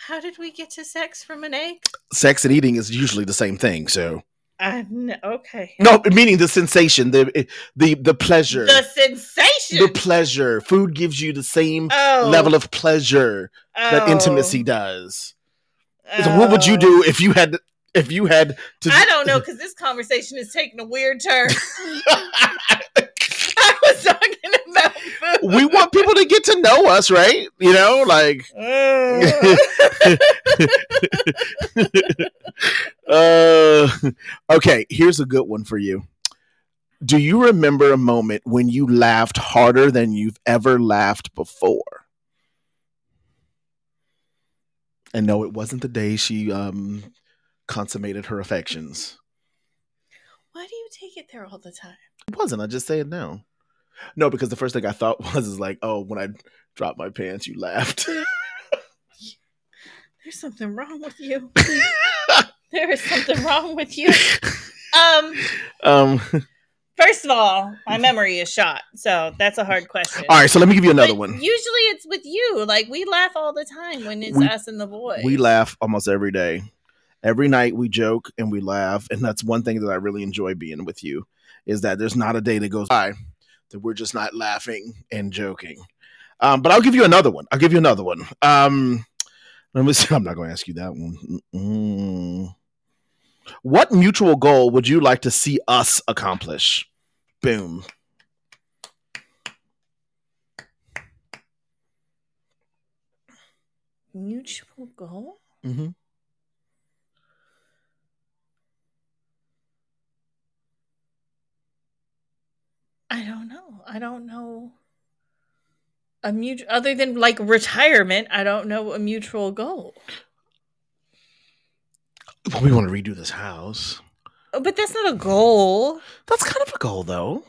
How did we get to sex from an egg? Sex and eating is usually the same thing. So No, okay. no, meaning the sensation, the eh, the the pleasure, The sensation. the pleasure. Food gives you the same oh, level of pleasure that oh, intimacy does. So what would you oh. do if you had if you had to? I don't know because this conversation is taking a weird turn. *laughs* *laughs* I was talking. We want people to get to know us, right? You know, like *laughs* uh, okay, here's a good one for you. Do you remember a moment when you laughed harder than you've ever laughed before? And no, it wasn't the day she um, consummated her affections. Why do you take it there all the time? It wasn't. I just say it now. No, because the first thing I thought *laughs* was is like, oh, when I dropped my pants, you laughed. *laughs* There's something wrong with you. *laughs* there is something wrong with you. Um, um, first of all, my memory is shot, so that's a hard question. all right, so let me give you another But one. Usually it's with you. Like we laugh all the time when it's We- us and the boys. we laugh almost every day. Every night we joke and we laugh, and that's one thing that I really enjoy being with you. Is that there's not a day that goes by that we're just not laughing and joking. Um, but I'll give you another one. I'll give you another one. Um, let me see. *laughs* I'm not going to ask you that one. Mm. What mutual goal would you like to see us accomplish? Boom. Mutual goal? Mm-hmm. I don't know. I don't know a mutual other than like retirement. I don't know a mutual goal. Well, we want to redo this house. Oh, But that's not a goal. That's kind of a goal, though.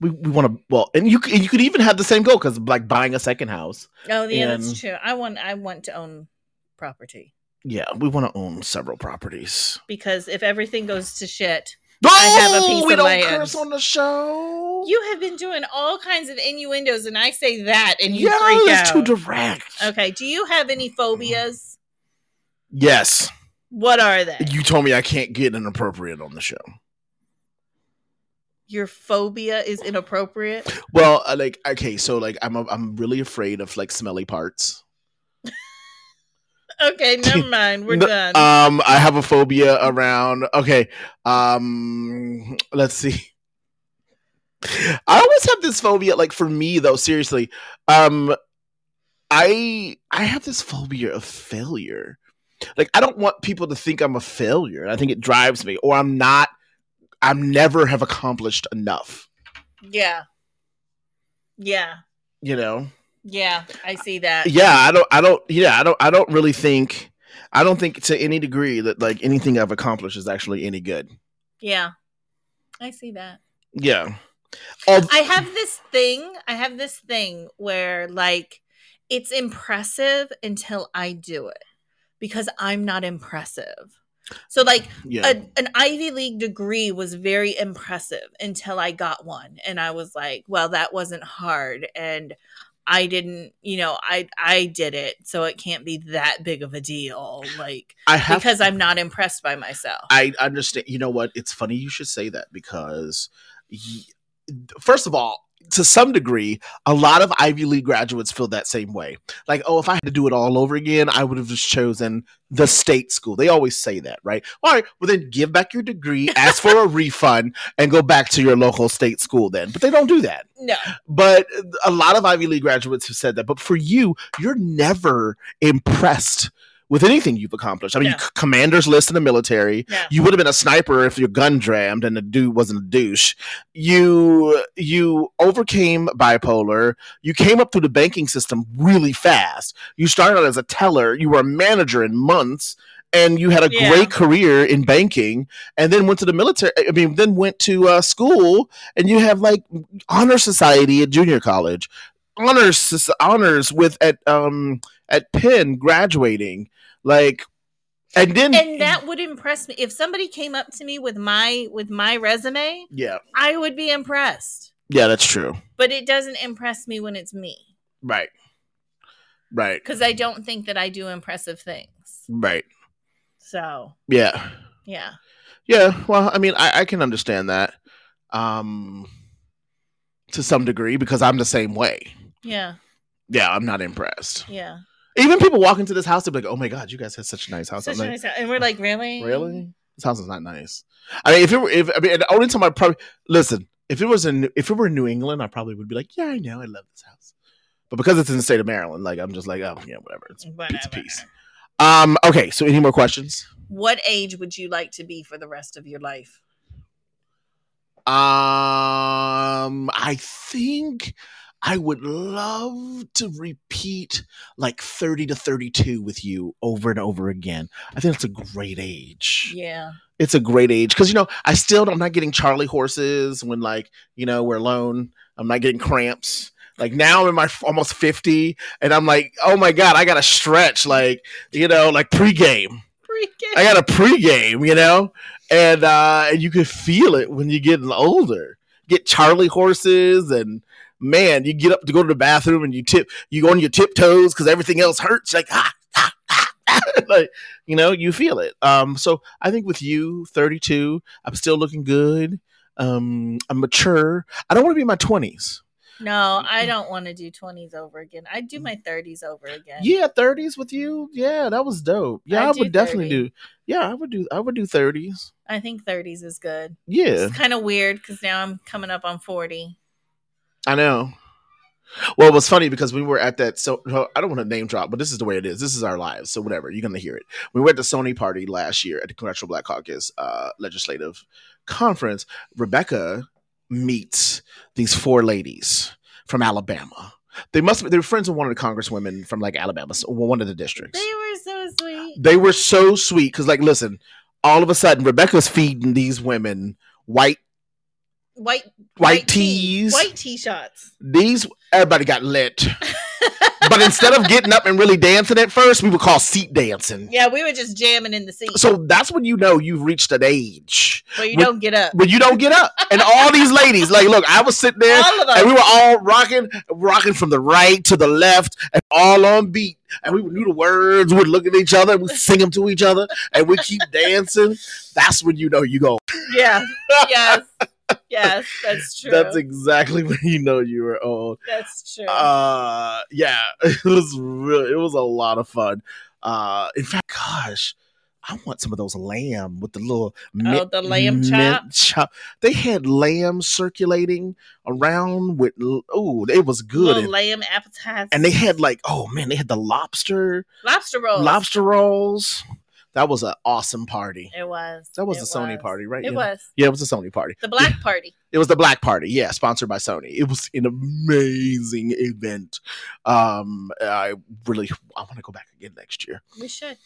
We, we want to well, and you you could even have the same goal because like buying a second house. Oh, yeah, And- that's true. I want I want to own property Yeah, we want to own several properties. because if everything goes to shit, No, have a piece we of don't land. curse on the show. you have been doing all kinds of innuendos, and I say that, and you yeah, freak it's out. too direct. okay, do you have any phobias? Yes, What are they? you told me I can't get inappropriate on the show. Your phobia is inappropriate. Well, uh, like okay, so like I'm I'm really afraid of like smelly parts. Okay, never *laughs* mind. We're done. Um, I have a phobia around. Okay, um, let's see. I always have this phobia. Like for me, though, seriously, um, I I have this phobia of failure. Like I don't want people to think I'm a failure. I think it drives me, or I'm not. I'm never have accomplished enough. yeah, yeah, You know. Yeah. I see that. yeah i don't i don't yeah i don't i don't really think i don't think to any degree that like anything i've accomplished is actually any good Yeah, I see that. yeah I have this thing. I have this thing where like it's impressive until I do it because I'm not impressive. So like yeah a, an Ivy League degree was very impressive until I got one and I was like, well that wasn't hard and I didn't, you know, I I did it, so it can't be that big of a deal like i have because I'm not impressed by myself. i understand you know what it's funny you should say that because y- first of all to some degree a lot of ivy league graduates feel that same way. Like oh if i had to do it all over again i would have just chosen the state school. They always say that right? All right well then give back your degree *laughs* ask for a refund and go back to your local state school then. But they don't do that. No. but a lot of Ivy League graduates have said that. But for you, you're never impressed with anything you've accomplished. I mean, No. you c- commanders list in the military. No. You would have been a sniper if your gun jammed and the dude wasn't a douche. You you overcame bipolar. You came up through the banking system really fast. You started out as a teller. You were a manager in months. And you had a Yeah. great career in banking, and then went to the military. I mean, then went to uh, school, and you have like honor society at junior college, honors honors with at um at Penn graduating, like, and then and that would impress me. If somebody came up to me with my with my resume yeah. I would be impressed. Yeah that's true. But it doesn't impress me when it's me. Right. Right. Because i don't think that i do impressive things. Right. So yeah. yeah. Yeah well I mean I, I can understand that um to some degree because I'm the same way. Yeah. Yeah I'm not impressed. Yeah even people walk into this house they're like oh my god you guys have such a nice house Such I'm a like, nice house. and we're like really Really? This house is not nice. I mean, if it were, if I mean, the only time I probably listen, if it was in, if it were in New England, I probably would be like, yeah, I know, I love this house. But because it's in the state of Maryland, like I'm just like, oh yeah, whatever. It's Whatever. piece. Um. Okay. So, any more questions? what age would you like to be for the rest of your life Um. I think I would love to repeat like 30 to 32 with you over and over again. I think it's a great age. yeah it's a great age because you know I still I'm not getting Charlie horses when like you know we're alone. I'm not getting cramps. Like now I'm in my almost 50 and I'm like, oh my god, I gotta stretch like you know like pregame. I got a pregame, you know, and uh, and you can feel it when you get older. Get Charlie horses and. Man, you get up to go to the bathroom and you tip, you go on your tiptoes because everything else hurts. Like, ah, ah, ah, *laughs* like, you know, you feel it. Um, so I think with you, 32, I'm still looking good. Um, I'm mature. I don't want to be in my 20s. no i don't want to do 20s over again i'd do my 30s over again Yeah, 30s with you. Yeah, that was dope. Yeah, I, do would definitely 30. do. Yeah, I would do. I would do 30s. i think 30s is good Yeah, it's kind of weird because now i'm coming up on 40 I know. Well, it was funny because we were at that. So I don't want to name drop, but this is the way it is. This is our lives. So whatever, you're gonna hear it. We were at the Sony party last year at the Congressional Black Caucus uh, Legislative Conference. Rebecca meets these four ladies from Alabama. They must be, they were friends with one of the congresswomen from like Alabama, so one of the districts. They were so sweet. They were so sweet because, like, listen, all of a sudden, Rebecca's feeding these women white White White tea- tees. white tea shots. these everybody got lit. *laughs* but instead of getting up and really dancing at first, we would call seat dancing. Yeah, we were just jamming in the seat, So that's when you know you've reached an age but you when- don't get up. when you don't get up. And all these ladies, like, look, I was sitting there All of them. and we were all rocking, rocking from the right to the left, and all on beat. And we knew the words. We'd look at each other, we'd sing them to each other, and we keep dancing. That's when you know you go. Yeah. *laughs* Yes. Yes, that's *laughs* true. That's exactly *laughs* when you know you were old. That's true. uh yeah *laughs* it was really it was a lot of fun uh in fact gosh i want some of those lamb with the little Oh, the lamb chop? chop they had lamb circulating around with oh it was good Little and, lamb appetizer. and they had like oh man they had the lobster lobster rolls. lobster rolls that was an awesome party It was. that was It the sony party right It yeah. was yeah it was the sony party the black party. It was the Black Party, yeah, sponsored by Sony. It was an amazing event. Um, I really, I want to go back again next year. We should.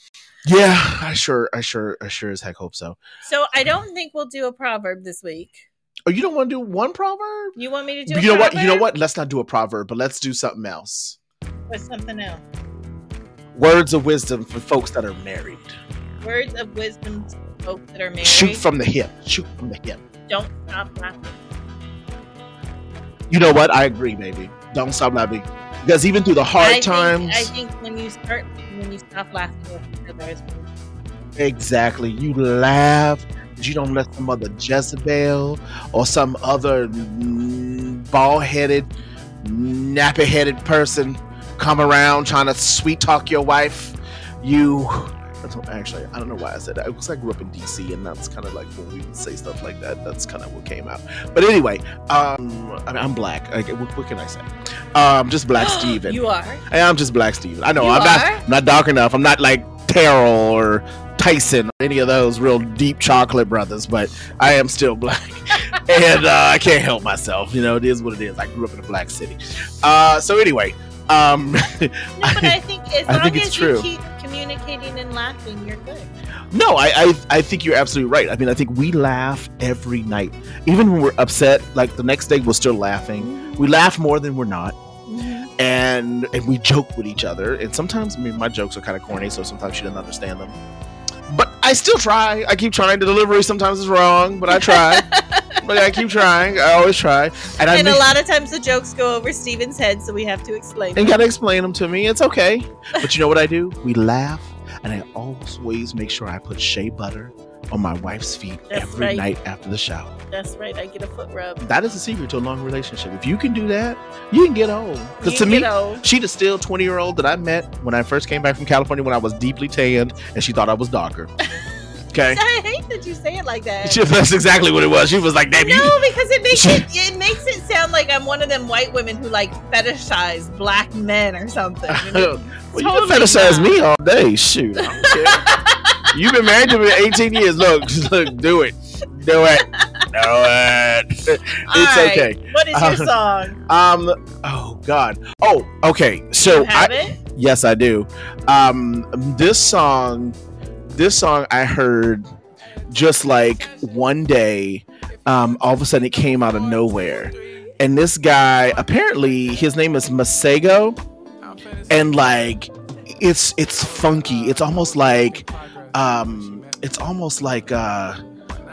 Yeah, I sure, I sure, I sure as heck hope so. So I don't think we'll do a proverb this week. Oh, you don't want to do one proverb? You want me to do? You a know what? You know what? Let's not do a proverb, but let's do something else. Or something else. Words of wisdom for folks that are married. Words of wisdom to folks that are married. Shoot from the hip. Shoot from the hip. Don't stop laughing. You know what? I agree, baby. Don't stop laughing. Because even through the hard I think- times, I think when you start, when you stop laughing with each other, Exactly. You laugh, but you don't let some other Jezebel or some other bald headed, nappy headed person come around trying to sweet talk your wife. You. Actually, I don't know why I said that. It was I grew up in DC, and that's kind of like when we would say stuff like that. That's kind of what came out. But anyway, um, I mean, I'm black. Like, what, what can I say? Um, just Black *gasps* Stephen. you are. I'm just Black Stephen. I know You I'm are? not I'm not dark enough. I'm not like Terrell or Tyson or any of those real deep chocolate brothers, but I am still black. *laughs* and uh, I can't help myself. You know, it is what it is. I grew up in a black city. Uh, so anyway, um, *laughs* No, but I think as I long think it's as true. you keep communicating and laughing, you're good. no, I, I I think you're absolutely right. I mean, I think we laugh every night, even when we're upset. Like the next day, we're still laughing. Mm-hmm. We laugh more than we're not. Mm-hmm. and and we joke with each other. And sometimes, I mean, my jokes are kind of corny, so sometimes she doesn't understand them. I still try. I keep trying. The delivery sometimes is wrong, but I try. *laughs* but I keep trying. I always try, and I and make, a lot of times the jokes go over Stephen's head, so we have to explain. and gotta explain them to me. It's okay. *laughs* But you know what I do? We laugh, and I always make sure I put shea butter on my wife's feet That's every right. night after the shower. That's right. I get a foot rub. That is the secret to a long relationship. If you can do that, you can get old. Because to me, old. she the still 20 year old that I met when I first came back from California when I was deeply tanned and she thought I was darker. *laughs* Okay. I hate that you say it like that. She- that's exactly what it was. She was like, damn, you. No, because it makes it it makes it sound like I'm one of them white women who like fetishize black men or something. *laughs* Well, it's you can fetishize not. me all day. Shoot. *laughs* I don't care. You've been married to me 18 years. Look, *laughs* look, do it. Do it. Do it. *laughs* It's right, okay. What is your Uh, song? Um, oh, God. Oh, okay. So I, it? Yes, I do. Um, this song, this song I heard just like one day. Um, all of a sudden it came out of nowhere, and this guy apparently his name is Masego, and like it's it's funky. It's almost like um, it's almost like uh.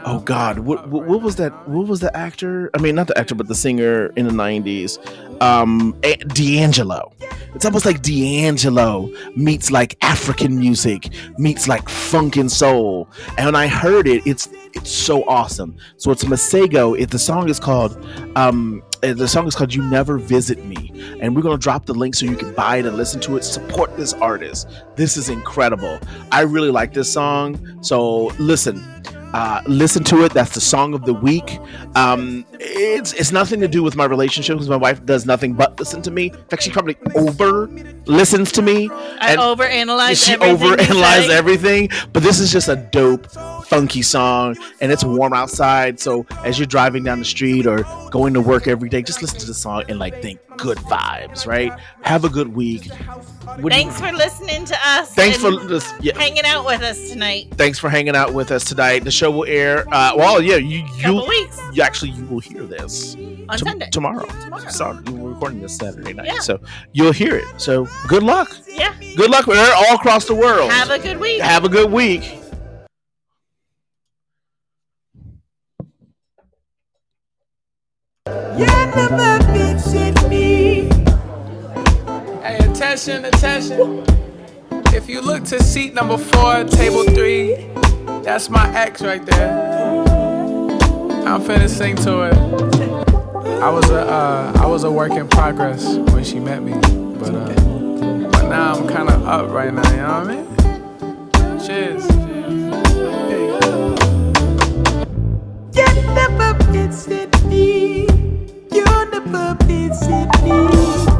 Oh God! What, what was that? What was the actor? I mean, not the actor, but the singer in the '90s, um, A- D'Angelo. It's almost like D'Angelo meets like African music meets like funk and soul. And when I heard it, it's it's so awesome. So it's Masego. It the song is called um the song is called You Never Visit Me. And we're gonna drop the link so you can buy it and listen to it. Support this artist. This is incredible. I really like this song. So listen. Uh, listen to it. That's the song of the week. Um, it's it's nothing to do with my relationship because my wife does nothing but listen to me. In fact, she probably over listens to me. I overanalyze. She overanalyzes everything. But this is just a dope, funky song, and it's warm outside. So as you're driving down the street or going to work every day, just listen to the song and like think good vibes. Right? Have a good week. Do you- Thanks for listening to us. thanks for. Yeah, hanging out with us tonight. thanks for hanging out with us tonight. The show will air. Uh, well, yeah, you you weeks you actually you will hear this on tom- Sunday. tomorrow. Tomorrow. Sorry, we're recording this Saturday night, Yeah. so you'll hear it. So good luck. Yeah. Good luck with her all across the world. Have a good week. Have a good week. Hey, attention, attention. If you look to seat number four, table three, that's my ex right there. I'm finna sing to it. I was a uh, I was a work in progress when she met me, but uh, but now I'm kind of up right now. You know what I mean? Cheers. You never visit me. You never visit me.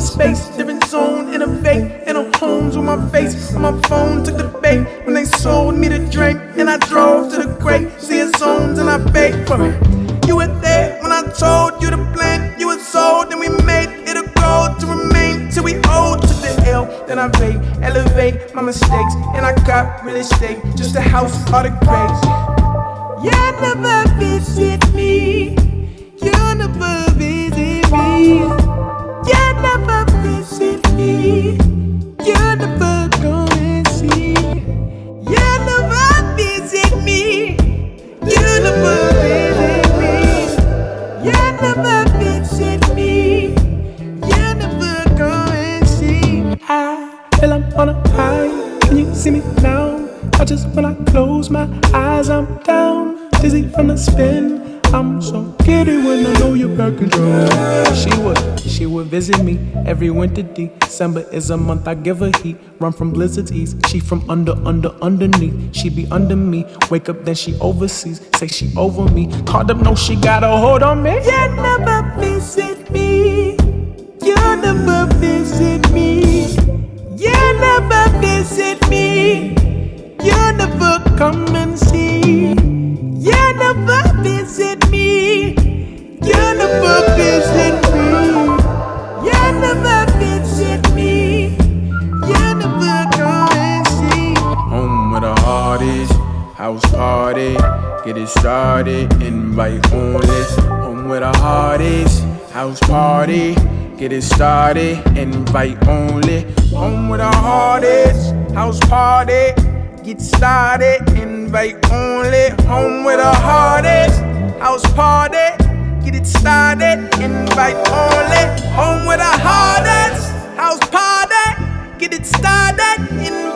Space, different zone, innovate in a homes with my face on my phone. Took the bait when they sold me the drink, and I drove to the great seeing zones and I baked for it. You were there when I told you the plan. You were sold, and we made it a goal to remain till we old. to the L, then I paid, elevate my mistakes, and I got real estate, just a house, all the grades. You never visit me. You never visit me. You. Every winter. December is a month I give her heat. Run from blizzards east. She from under, under, underneath. She be under me. Wake up, then she overseas. Say she over me. Called up, no, she got a hold on me. You never visit me. You never visit me. You never visit me. You never come and see. You never visit house party, get it started, invite only. Home with the hardest, house party, get it started, invite only. Home with the hardest, house party, get started, invite only. Home with the hardest, house party, get it started, invite only. Home with the hardest, house party, get it started, invite